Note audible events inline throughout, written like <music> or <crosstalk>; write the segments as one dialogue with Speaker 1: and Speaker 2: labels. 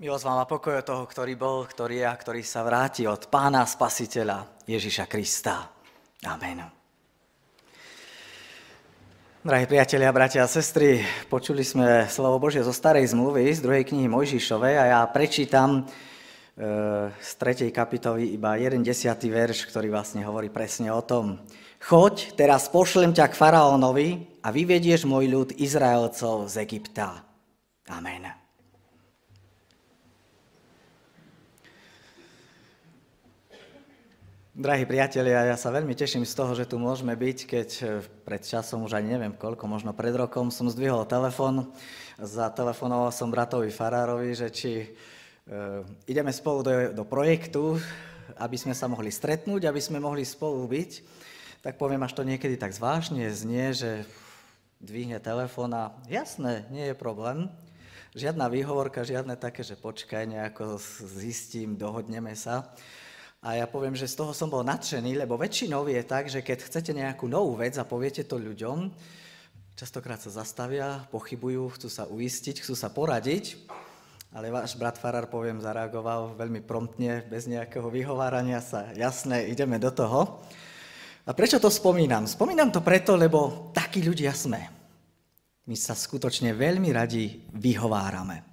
Speaker 1: Milosť vám a pokoj od toho, ktorý bol, ktorý je a ktorý sa vráti od Pána Spasiteľa Ježiša Krista. Amen. Drahí priatelia, bratia a sestry, počuli sme slovo Božie zo starej zmluvy, z druhej knihy Mojžišovej a ja prečítam e, z tretej kapitoly iba jeden desiatý verš, ktorý vlastne hovorí presne o tom. Choď, teraz pošlem ťa k faraónovi a vyvedieš môj ľud Izraelcov z Egypta. Amen. Drahí priatelia, ja sa veľmi teším z toho, že tu môžeme byť, keď eh, pred časom, už ani neviem koľko, možno pred rokom, som zdvihol telefon. Zatelefonoval som bratovi Farárovi, že či e, ideme spolu do, do projektu, aby sme sa mohli stretnúť, aby sme mohli spolu byť. Tak poviem, až to niekedy tak zvláštne znie, že dvihne telefón a jasné, nie je problém. Žiadna výhovorka, žiadne také, že počkaj, nejako zistím, dohodneme sa. A ja poviem, že z toho som bol nadšený, lebo väčšinou je tak, že keď chcete nejakú novú vec a poviete to ľuďom, častokrát sa zastavia, pochybujú, chcú sa uistiť, chcú sa poradiť, ale váš brat Farar, poviem, zareagoval veľmi promptne, bez nejakého vyhovárania sa, jasné, ideme do toho. A prečo to spomínam? Spomínam to preto, lebo takí ľudia sme. My sa skutočne veľmi radi vyhovárame.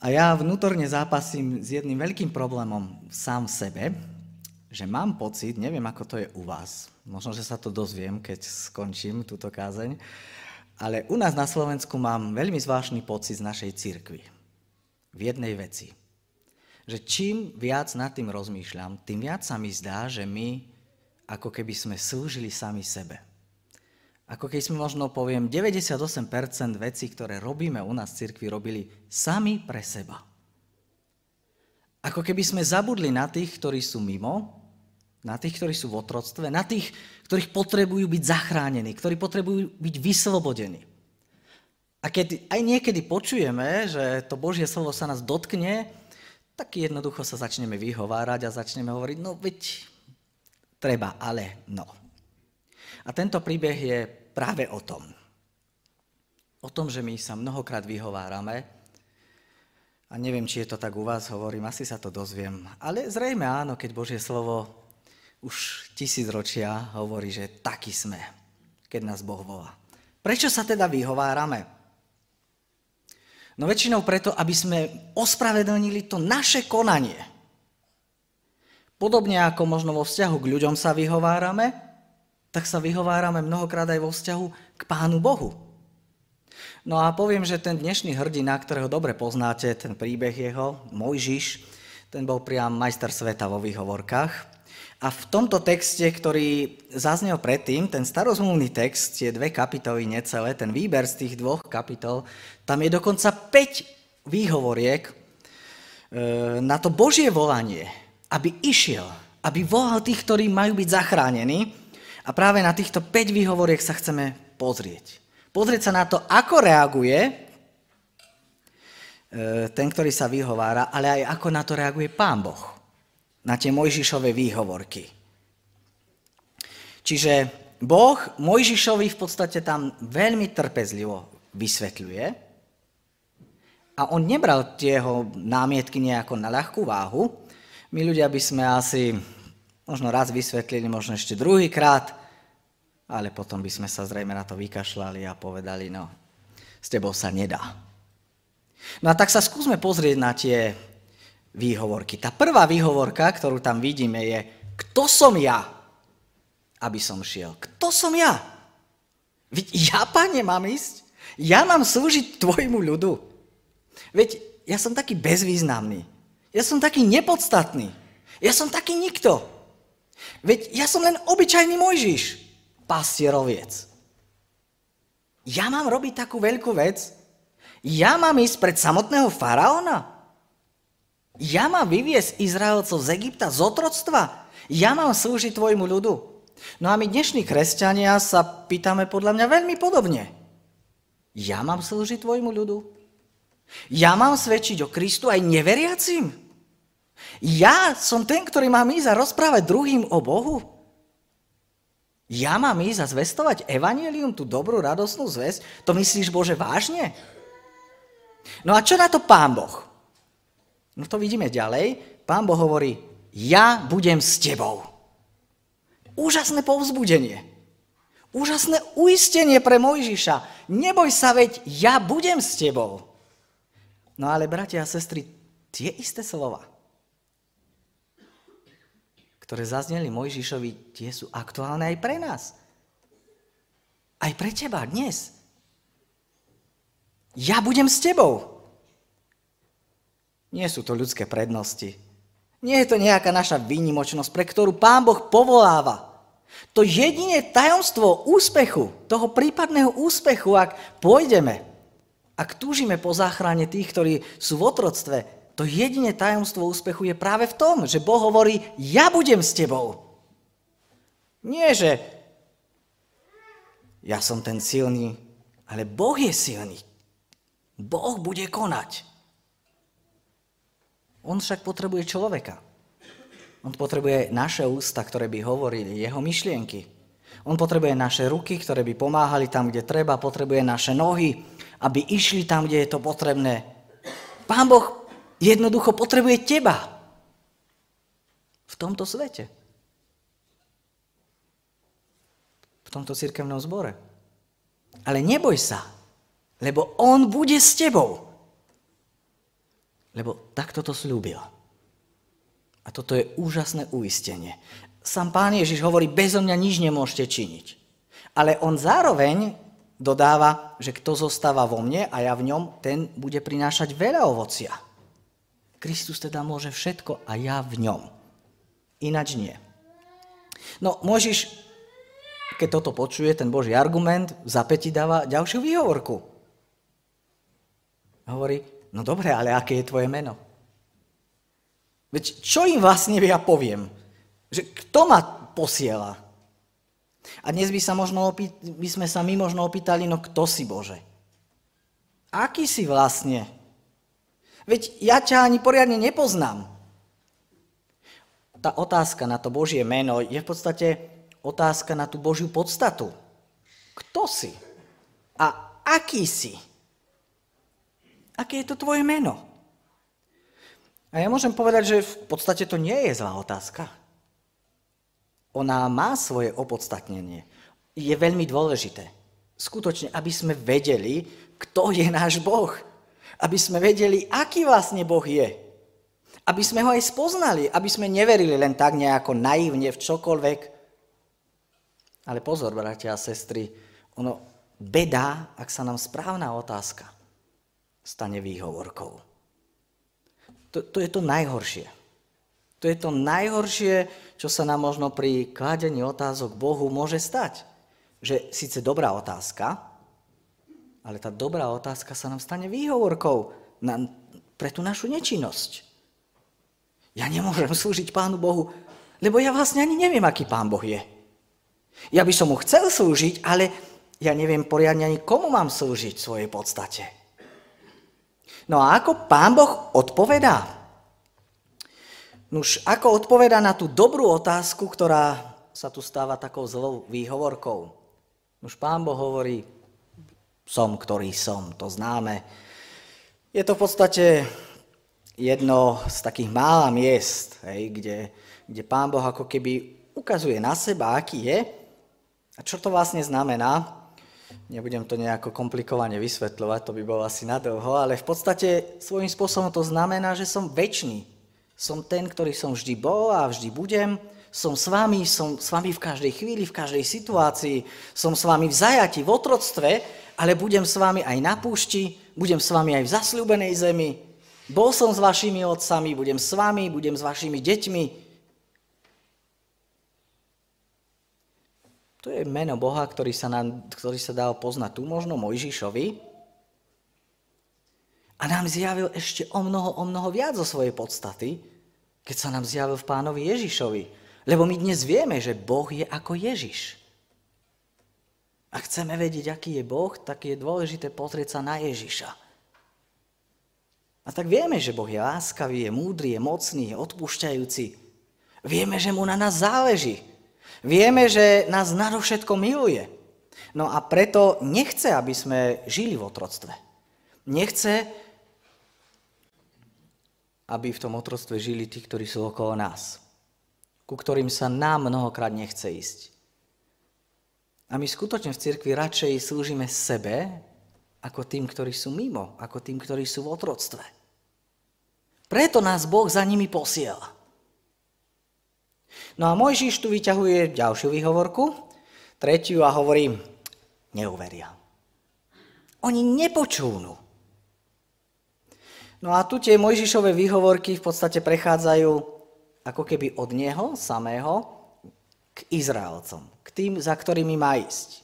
Speaker 1: A ja vnútorne zápasím s jedným veľkým problémom sám v sebe, že mám pocit, neviem ako to je u vás, možno, že sa to dozviem, keď skončím túto kázeň, ale u nás na Slovensku mám veľmi zvláštny pocit z našej cirkvi. V jednej veci. Že čím viac nad tým rozmýšľam, tým viac sa mi zdá, že my ako keby sme slúžili sami sebe. Ako keď sme možno poviem, 98% vecí, ktoré robíme u nás v cirkvi, robili sami pre seba. Ako keby sme zabudli na tých, ktorí sú mimo, na tých, ktorí sú v otroctve, na tých, ktorých potrebujú byť zachránení, ktorí potrebujú byť vyslobodení. A keď aj niekedy počujeme, že to Božie slovo sa nás dotkne, tak jednoducho sa začneme vyhovárať a začneme hovoriť, no veď treba, ale no. A tento príbeh je práve o tom. O tom, že my sa mnohokrát vyhovárame a neviem, či je to tak u vás, hovorím, asi sa to dozviem, ale zrejme áno, keď Božie slovo už tisíc ročia hovorí, že taký sme, keď nás Boh volá. Prečo sa teda vyhovárame? No väčšinou preto, aby sme ospravedlnili to naše konanie. Podobne ako možno vo vzťahu k ľuďom sa vyhovárame, tak sa vyhovárame mnohokrát aj vo vzťahu k Pánu Bohu. No a poviem, že ten dnešný hrdina, ktorého dobre poznáte, ten príbeh jeho, Mojžiš, ten bol priam majster sveta vo výhovorkách. A v tomto texte, ktorý zaznel predtým, ten starozmluvný text, tie dve kapitoly necelé, ten výber z tých dvoch kapitol, tam je dokonca 5 výhovoriek e, na to Božie volanie, aby išiel, aby volal tých, ktorí majú byť zachránení. A práve na týchto 5 výhovoriek sa chceme pozrieť. Pozrieť sa na to, ako reaguje e, ten, ktorý sa vyhovára, ale aj ako na to reaguje Pán Boh. Na tie Mojžišové výhovorky. Čiže Boh Mojžišovi v podstate tam veľmi trpezlivo vysvetľuje a on nebral tie jeho námietky nejako na ľahkú váhu. My ľudia by sme asi možno raz vysvetlili, možno ešte druhýkrát, ale potom by sme sa zrejme na to vykašľali a povedali, no, s tebou sa nedá. No a tak sa skúsme pozrieť na tie výhovorky. Tá prvá výhovorka, ktorú tam vidíme, je, kto som ja, aby som šiel? Kto som ja? Veď ja, pane, mám ísť? Ja mám slúžiť tvojmu ľudu. Veď ja som taký bezvýznamný. Ja som taký nepodstatný. Ja som taký nikto. Veď ja som len obyčajný Mojžiš pastieroviec. Ja mám robiť takú veľkú vec? Ja mám ísť pred samotného faraóna? Ja mám vyviesť Izraelcov z Egypta, z otroctva? Ja mám slúžiť tvojmu ľudu? No a my dnešní kresťania sa pýtame podľa mňa veľmi podobne. Ja mám slúžiť tvojmu ľudu? Ja mám svedčiť o Kristu aj neveriacim? Ja som ten, ktorý mám ísť a rozprávať druhým o Bohu? Ja mám ísť a zvestovať evanelium, tú dobrú, radosnú zväzť? To myslíš, Bože, vážne? No a čo na to pán Boh? No to vidíme ďalej. Pán Boh hovorí, ja budem s tebou. Úžasné povzbudenie. Úžasné uistenie pre Mojžiša. Neboj sa, veď ja budem s tebou. No ale, bratia a sestry, tie isté slova, ktoré zazneli Mojžišovi, tie sú aktuálne aj pre nás. Aj pre teba dnes. Ja budem s tebou. Nie sú to ľudské prednosti. Nie je to nejaká naša výnimočnosť, pre ktorú Pán Boh povoláva. To jedine tajomstvo úspechu, toho prípadného úspechu, ak pôjdeme, ak túžime po záchrane tých, ktorí sú v otroctve, to jedine tajomstvo úspechu je práve v tom, že Boh hovorí, ja budem s tebou. Nie, že ja som ten silný, ale Boh je silný. Boh bude konať. On však potrebuje človeka. On potrebuje naše ústa, ktoré by hovorili jeho myšlienky. On potrebuje naše ruky, ktoré by pomáhali tam, kde treba. Potrebuje naše nohy, aby išli tam, kde je to potrebné. Pán Boh jednoducho potrebuje teba v tomto svete. V tomto cirkevnom zbore. Ale neboj sa, lebo On bude s tebou. Lebo takto to slúbil. A toto je úžasné uistenie. Sam pán Ježiš hovorí, bezo mňa nič nemôžete činiť. Ale on zároveň dodáva, že kto zostáva vo mne a ja v ňom, ten bude prinášať veľa ovocia. Kristus teda môže všetko a ja v ňom. Ináč nie. No, Možiš, keď toto počuje, ten Boží argument, v zapäti dáva ďalšiu výhovorku. Hovorí, no dobre, ale aké je tvoje meno? Veď čo im vlastne ja poviem? Že kto ma posiela? A dnes by, sa možno opýt, by sme sa my možno opýtali, no kto si Bože? Aký si vlastne? Veď ja ťa ani poriadne nepoznám. Tá otázka na to Božie meno je v podstate otázka na tú Božiu podstatu. Kto si? A aký si? Aké je to tvoje meno? A ja môžem povedať, že v podstate to nie je zlá otázka. Ona má svoje opodstatnenie. Je veľmi dôležité. Skutočne, aby sme vedeli, kto je náš Boh. Aby sme vedeli, aký vlastne Boh je. Aby sme ho aj spoznali, aby sme neverili len tak nejako naivne v čokoľvek. Ale pozor, bratia a sestry, ono beda, ak sa nám správna otázka stane výhovorkou. To, to je to najhoršie. To je to najhoršie, čo sa nám možno pri kládení otázok Bohu môže stať. Že síce dobrá otázka, ale tá dobrá otázka sa nám stane výhovorkou na, pre tú našu nečinnosť. Ja nemôžem slúžiť Pánu Bohu, lebo ja vlastne ani neviem, aký Pán Boh je. Ja by som mu chcel slúžiť, ale ja neviem poriadne ani komu mám slúžiť v svojej podstate. No a ako pán Boh odpovedá? Nuž, ako odpovedá na tú dobrú otázku, ktorá sa tu stáva takou zlou výhovorkou? Nuž pán Boh hovorí, som, ktorý som, to známe. Je to v podstate jedno z takých mála miest, hej, kde, kde pán Boh ako keby ukazuje na seba, aký je. A čo to vlastne znamená? Nebudem to nejako komplikovane vysvetľovať, to by bolo asi nadlho, ale v podstate svojím spôsobom to znamená, že som väčší. Som ten, ktorý som vždy bol a vždy budem. Som s vami, som s vami v každej chvíli, v každej situácii. Som s vami v zajati, v otroctve, ale budem s vami aj na púšti, budem s vami aj v zasľúbenej zemi. Bol som s vašimi otcami, budem s vami, budem s vašimi deťmi, To je meno Boha, ktorý sa, nám, ktorý sa dal poznať tu možno Mojžišovi. A nám zjavil ešte o mnoho, o mnoho viac zo svojej podstaty, keď sa nám zjavil v pánovi Ježišovi. Lebo my dnes vieme, že Boh je ako Ježiš. A chceme vedieť, aký je Boh, tak je dôležité pozrieť sa na Ježiša. A tak vieme, že Boh je láskavý, je múdry, je mocný, je odpúšťajúci. Vieme, že mu na nás záleží. Vieme, že nás nadovšetko miluje. No a preto nechce, aby sme žili v otroctve. Nechce, aby v tom otroctve žili tí, ktorí sú okolo nás, ku ktorým sa nám mnohokrát nechce ísť. A my skutočne v cirkvi radšej slúžime sebe, ako tým, ktorí sú mimo, ako tým, ktorí sú v otroctve. Preto nás Boh za nimi posiela. No a Mojžiš tu vyťahuje ďalšiu výhovorku, tretiu a hovorí, neuveria. Oni nepočúvnu. No a tu tie Mojžišové výhovorky v podstate prechádzajú ako keby od neho samého k Izraelcom, k tým, za ktorými má ísť.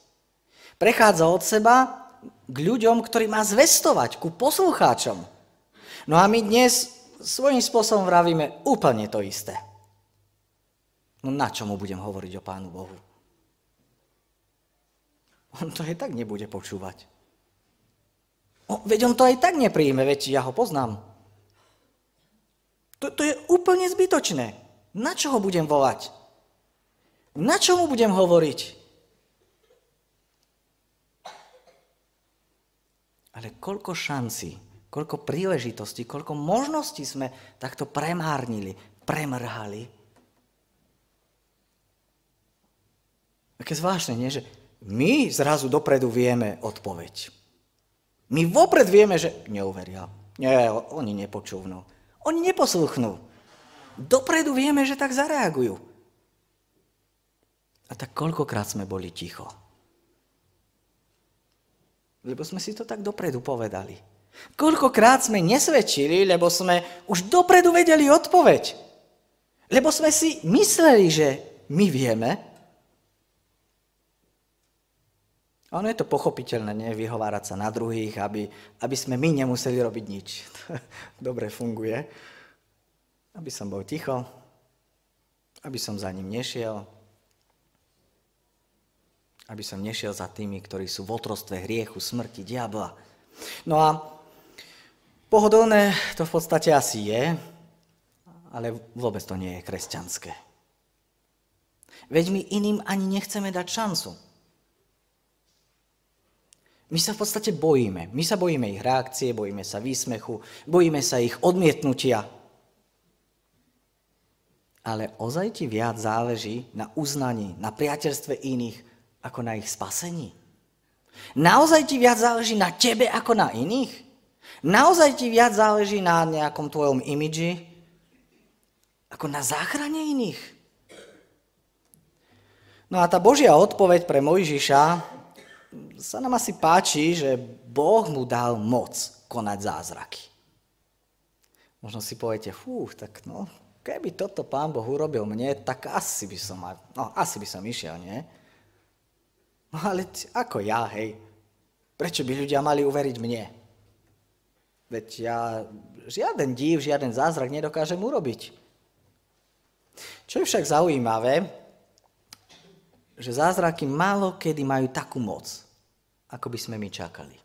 Speaker 1: Prechádza od seba k ľuďom, ktorí má zvestovať, ku poslucháčom. No a my dnes svojím spôsobom vravíme úplne to isté. No na čo mu budem hovoriť o Pánu Bohu? On to aj tak nebude počúvať. O, veď on to aj tak nepríjme, veď ja ho poznám. To, to je úplne zbytočné. Na čo ho budem volať? Na čo mu budem hovoriť? Ale koľko šancí, koľko príležitostí, koľko možností sme takto premárnili, premrhali. Také zvláštne, nie? Že my zrazu dopredu vieme odpoveď. My vopred vieme, že neuveria. Nie, oni nepočúvnú. Oni neposluchnú. Dopredu vieme, že tak zareagujú. A tak koľkokrát sme boli ticho. Lebo sme si to tak dopredu povedali. Koľkokrát sme nesvedčili, lebo sme už dopredu vedeli odpoveď. Lebo sme si mysleli, že my vieme, ono je to pochopiteľné, nie? Vyhovárať sa na druhých, aby, aby sme my nemuseli robiť nič. <laughs> Dobre funguje. Aby som bol ticho, aby som za ním nešiel, aby som nešiel za tými, ktorí sú v otrostve hriechu, smrti, diabla. No a pohodlné to v podstate asi je, ale vôbec to nie je kresťanské. Veď my iným ani nechceme dať šancu. My sa v podstate bojíme. My sa bojíme ich reakcie, bojíme sa výsmechu, bojíme sa ich odmietnutia. Ale ozaj ti viac záleží na uznaní, na priateľstve iných, ako na ich spasení? Naozaj ti viac záleží na tebe ako na iných? Naozaj ti viac záleží na nejakom tvojom imidži ako na záchrane iných? No a tá Božia odpoveď pre Mojžiša sa nám asi páči, že Boh mu dal moc konať zázraky. Možno si poviete, fú, tak no, keby toto pán Boh urobil mne, tak asi by som, no, asi by som išiel, nie? No ale ako ja, hej? Prečo by ľudia mali uveriť mne? Veď ja žiaden dív, žiaden zázrak nedokážem urobiť. Čo je však zaujímavé, že zázraky málo kedy majú takú moc, ako by sme my čakali.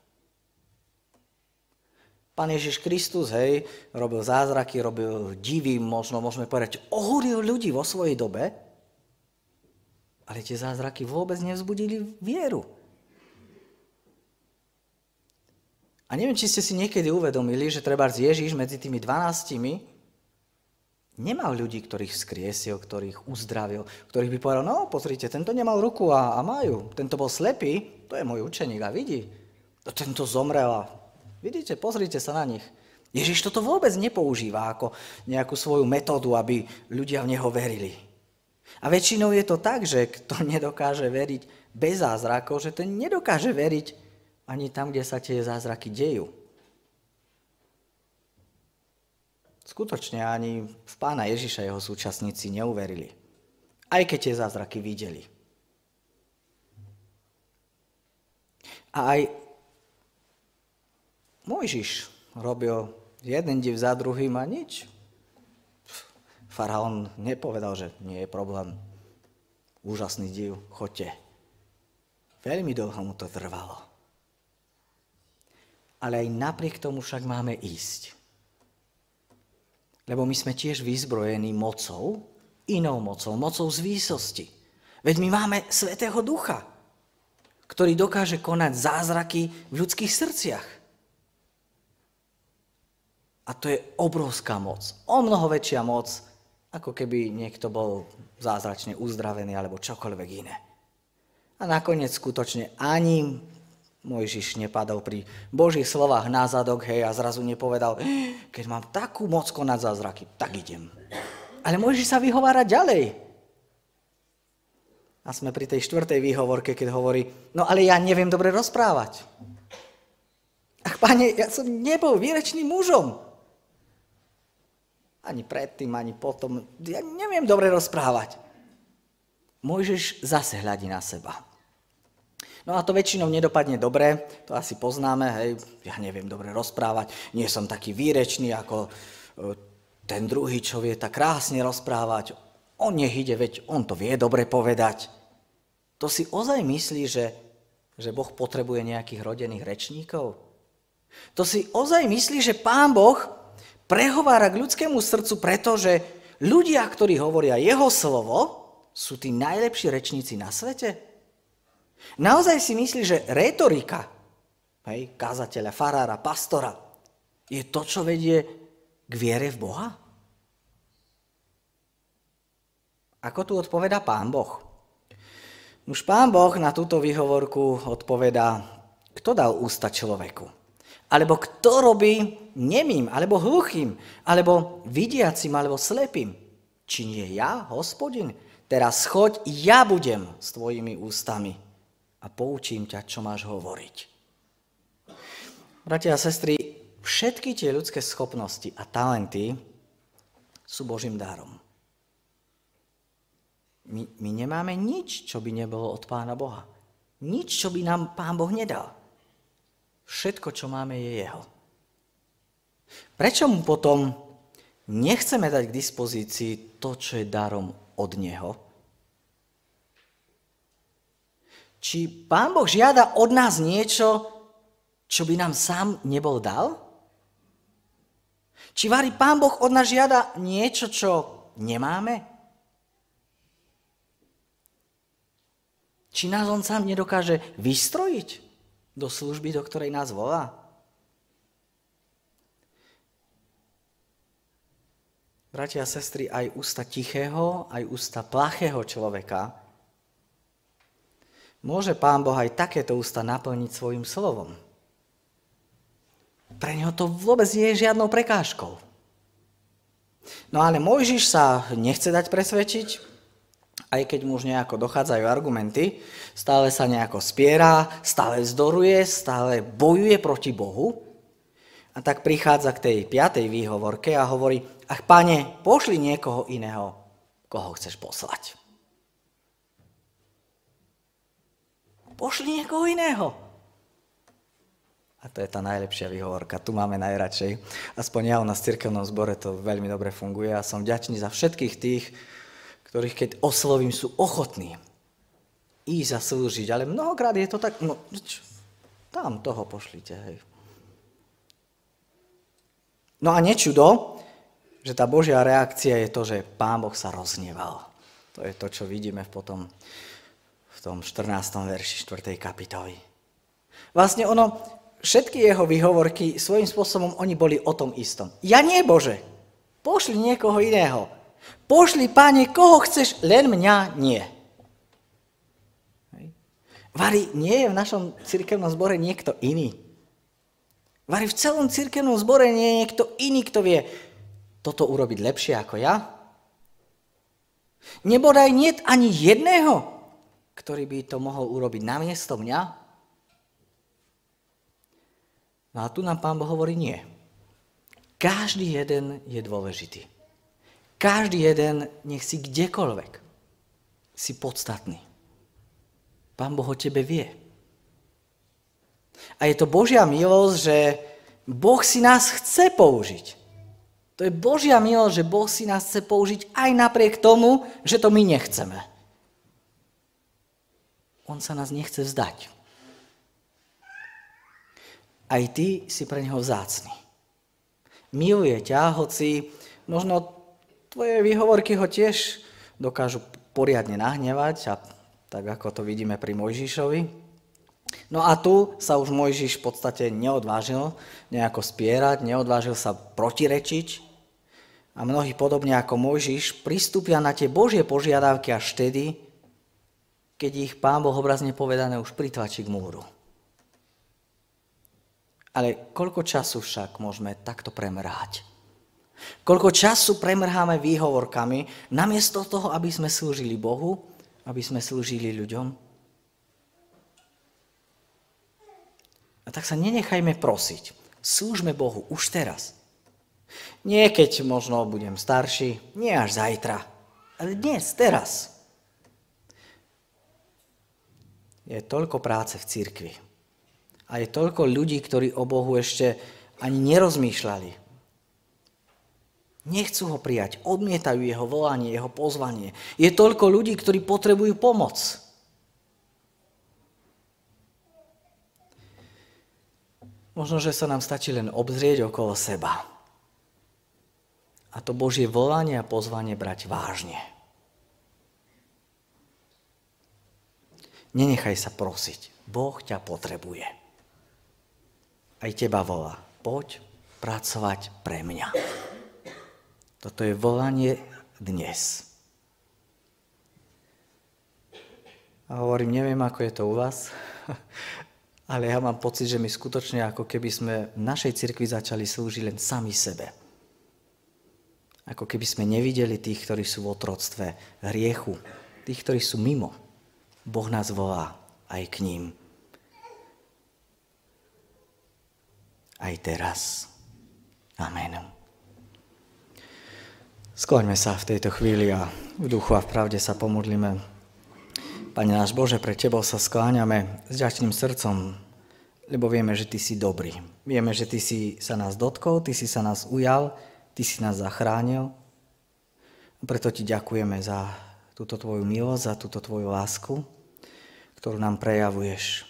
Speaker 1: Pán Ježiš Kristus, hej, robil zázraky, robil divy, možno môžeme povedať, ohúril ľudí vo svojej dobe, ale tie zázraky vôbec nevzbudili vieru. A neviem, či ste si niekedy uvedomili, že treba Ježiš medzi tými dvanáctimi nemal ľudí, ktorých vzkriesil, ktorých uzdravil, ktorých by povedal, no pozrite, tento nemal ruku a, a majú, tento bol slepý, to je môj učeník a vidí. Tento zomrel a vidíte, pozrite sa na nich. Ježiš toto vôbec nepoužíva ako nejakú svoju metódu, aby ľudia v Neho verili. A väčšinou je to tak, že kto <laughs> nedokáže veriť bez zázrakov, že ten nedokáže veriť ani tam, kde sa tie zázraky dejú. Skutočne ani v pána Ježiša jeho súčasníci neuverili. Aj keď tie zázraky videli. A aj Mojžiš robil jeden div za druhým a nič. Faraón nepovedal, že nie je problém. Úžasný div, chodte. Veľmi dlho mu to trvalo. Ale aj napriek tomu však máme ísť. Lebo my sme tiež vyzbrojení mocou, inou mocou, mocou z výsosti. Veď my máme Svetého Ducha, ktorý dokáže konať zázraky v ľudských srdciach. A to je obrovská moc. O mnoho väčšia moc, ako keby niekto bol zázračne uzdravený alebo čokoľvek iné. A nakoniec skutočne ani Mojžiš nepadol pri Božích slovách na zadok, hej, a zrazu nepovedal, keď mám takú moc konať zázraky, tak idem. Ale Mojžiš sa vyhovára ďalej. A sme pri tej štvrtej výhovorke, keď hovorí, no ale ja neviem dobre rozprávať. Ach, pane, ja som nebol výrečným mužom. Ani predtým, ani potom. Ja neviem dobre rozprávať. Mojžiš zase hľadí na seba. No a to väčšinou nedopadne dobre, to asi poznáme, hej, ja neviem dobre rozprávať, nie som taký výrečný ako e, ten druhý, čo vie tak krásne rozprávať. On nech ide, veď on to vie dobre povedať. To si ozaj myslí, že, že Boh potrebuje nejakých rodených rečníkov? To si ozaj myslí, že Pán Boh prehovára k ľudskému srdcu, pretože ľudia, ktorí hovoria jeho slovo, sú tí najlepší rečníci na svete? Naozaj si myslí, že retorika hej, kázateľa, farára, pastora je to, čo vedie k viere v Boha? Ako tu odpoveda Pán Boh? Už Pán Boh na túto výhovorku odpovedá, kto dal ústa človeku? Alebo kto robí nemým, alebo hluchým, alebo vidiacim, alebo slepým? Či nie ja, hospodin? Teraz choď, ja budem s tvojimi ústami a poučím ťa, čo máš hovoriť. Bratia a sestry, všetky tie ľudské schopnosti a talenty sú Božím darom. My, my nemáme nič, čo by nebolo od Pána Boha. Nič, čo by nám Pán Boh nedal. Všetko, čo máme, je jeho. Prečo mu potom nechceme dať k dispozícii to, čo je darom od neho? Či Pán Boh žiada od nás niečo, čo by nám sám nebol dal? Či varí Pán Boh od nás žiada niečo, čo nemáme? Či nás On sám nedokáže vystrojiť? Do služby, do ktorej nás volá? Bratia a sestry, aj ústa tichého, aj ústa plachého človeka môže Pán Boh aj takéto ústa naplniť svojim slovom. Pre neho to vôbec nie je žiadnou prekážkou. No ale Mojžiš sa nechce dať presvedčiť, aj keď mu už nejako dochádzajú argumenty, stále sa nejako spiera, stále vzdoruje, stále bojuje proti Bohu. A tak prichádza k tej piatej výhovorke a hovorí, ach pane, pošli niekoho iného, koho chceš poslať. Pošli niekoho iného. A to je tá najlepšia výhovorka. Tu máme najradšej. Aspoň ja u nás v cirkevnom zbore to veľmi dobre funguje a som vďačný za všetkých tých, ktorých keď oslovím, sú ochotní ísť a slúžiť. Ale mnohokrát je to tak, no, čo, tam toho pošlite, hej. No a nečudo, že tá Božia reakcia je to, že Pán Boh sa rozneval. To je to, čo vidíme potom v tom 14. verši 4. kapitoly. Vlastne ono, všetky jeho výhovorky svojím spôsobom, oni boli o tom istom. Ja nie, Bože, pošli niekoho iného. Pošli, páne, koho chceš, len mňa nie. Vary, nie je v našom cirkevnom zbore niekto iný. Vary, v celom cirkevnom zbore nie je niekto iný, kto vie toto urobiť lepšie ako ja. Nebodaj nie ani jedného, ktorý by to mohol urobiť namiesto mňa. No a tu nám pán Boh hovorí nie. Každý jeden je dôležitý. Každý jeden, nech si kdekoľvek, si podstatný. Pán Boh o tebe vie. A je to Božia milosť, že Boh si nás chce použiť. To je Božia milosť, že Boh si nás chce použiť aj napriek tomu, že to my nechceme. On sa nás nechce vzdať. Aj ty si pre neho vzácný. Miluje ťa, hoci možno Tvoje výhovorky ho tiež dokážu poriadne nahnevať, a tak ako to vidíme pri Mojžišovi. No a tu sa už Mojžiš v podstate neodvážil nejako spierať, neodvážil sa protirečiť. A mnohí podobne ako Mojžiš pristúpia na tie Božie požiadavky až vtedy, keď ich pán Boh obrazne povedané už pritlačí k múru. Ale koľko času však môžeme takto premrhať? Koľko času premrháme výhovorkami, namiesto toho, aby sme slúžili Bohu, aby sme slúžili ľuďom? A tak sa nenechajme prosiť. Slúžme Bohu už teraz. Nie keď možno budem starší, nie až zajtra, ale dnes, teraz. Je toľko práce v cirkvi. A je toľko ľudí, ktorí o Bohu ešte ani nerozmýšľali. Nechcú ho prijať, odmietajú jeho volanie, jeho pozvanie. Je toľko ľudí, ktorí potrebujú pomoc. Možno, že sa nám stačí len obzrieť okolo seba. A to Božie volanie a pozvanie brať vážne. Nenechaj sa prosiť. Boh ťa potrebuje. Aj teba volá. Poď pracovať pre mňa. Toto je volanie dnes. A hovorím, neviem, ako je to u vás, <laughs> ale ja mám pocit, že my skutočne ako keby sme v našej cirkvi začali slúžiť len sami sebe. Ako keby sme nevideli tých, ktorí sú v otroctve hriechu, tých, ktorí sú mimo. Boh nás volá aj k ním. Aj teraz. Amen. Skloňme sa v tejto chvíli a v duchu a v pravde sa pomodlíme. Pane náš Bože, pre Tebou sa skláňame s ďačným srdcom, lebo vieme, že Ty si dobrý. Vieme, že Ty si sa nás dotkol, Ty si sa nás ujal, Ty si nás zachránil. Preto Ti ďakujeme za túto Tvoju milosť, za túto Tvoju lásku, ktorú nám prejavuješ.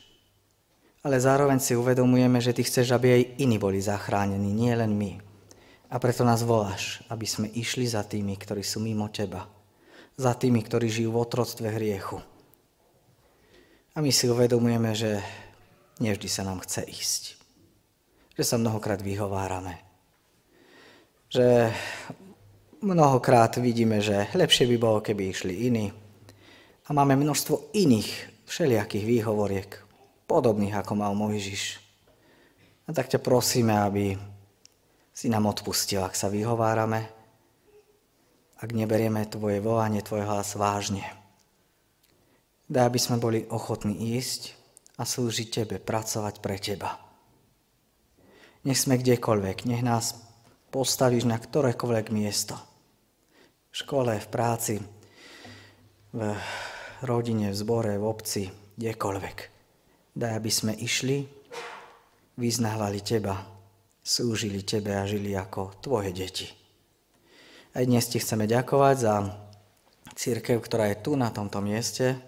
Speaker 1: Ale zároveň si uvedomujeme, že Ty chceš, aby aj iní boli zachránení, nie len my. A preto nás voláš, aby sme išli za tými, ktorí sú mimo Teba. Za tými, ktorí žijú v otroctve hriechu a my si uvedomujeme, že nevždy sa nám chce ísť. Že sa mnohokrát vyhovárame. Že mnohokrát vidíme, že lepšie by bolo, keby išli iní. A máme množstvo iných všelijakých výhovoriek, podobných ako mal Mojžiš. A tak ťa prosíme, aby si nám odpustil, ak sa vyhovárame, ak neberieme tvoje volanie, tvoj hlas vážne. Daj, aby sme boli ochotní ísť a slúžiť Tebe, pracovať pre Teba. Nech sme kdekoľvek, nech nás postavíš na ktorékoľvek miesto. V škole, v práci, v rodine, v zbore, v obci, kdekoľvek. Daj, aby sme išli, vyznávali Teba, slúžili Tebe a žili ako Tvoje deti. Aj dnes Ti chceme ďakovať za církev, ktorá je tu na tomto mieste,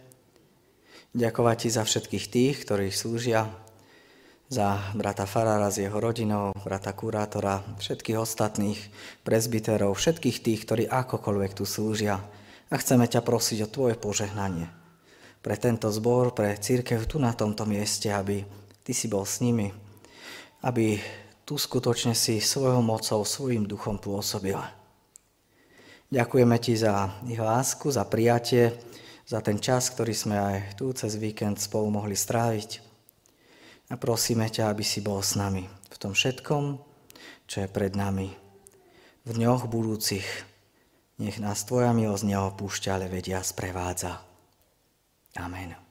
Speaker 1: Ďakovať ti za všetkých tých, ktorí slúžia, za brata Farára s jeho rodinou, brata kurátora, všetkých ostatných prezbiterov, všetkých tých, ktorí akokoľvek tu slúžia. A chceme ťa prosiť o tvoje požehnanie pre tento zbor, pre církev tu na tomto mieste, aby ty si bol s nimi, aby tu skutočne si svojou mocou, svojim duchom pôsobil. Ďakujeme ti za ich lásku, za prijatie, za ten čas, ktorý sme aj tu cez víkend spolu mohli stráviť. A prosíme ťa, aby si bol s nami v tom všetkom, čo je pred nami. V dňoch budúcich nech nás Tvoja milosť neopúšťa, ale vedia sprevádza. Amen.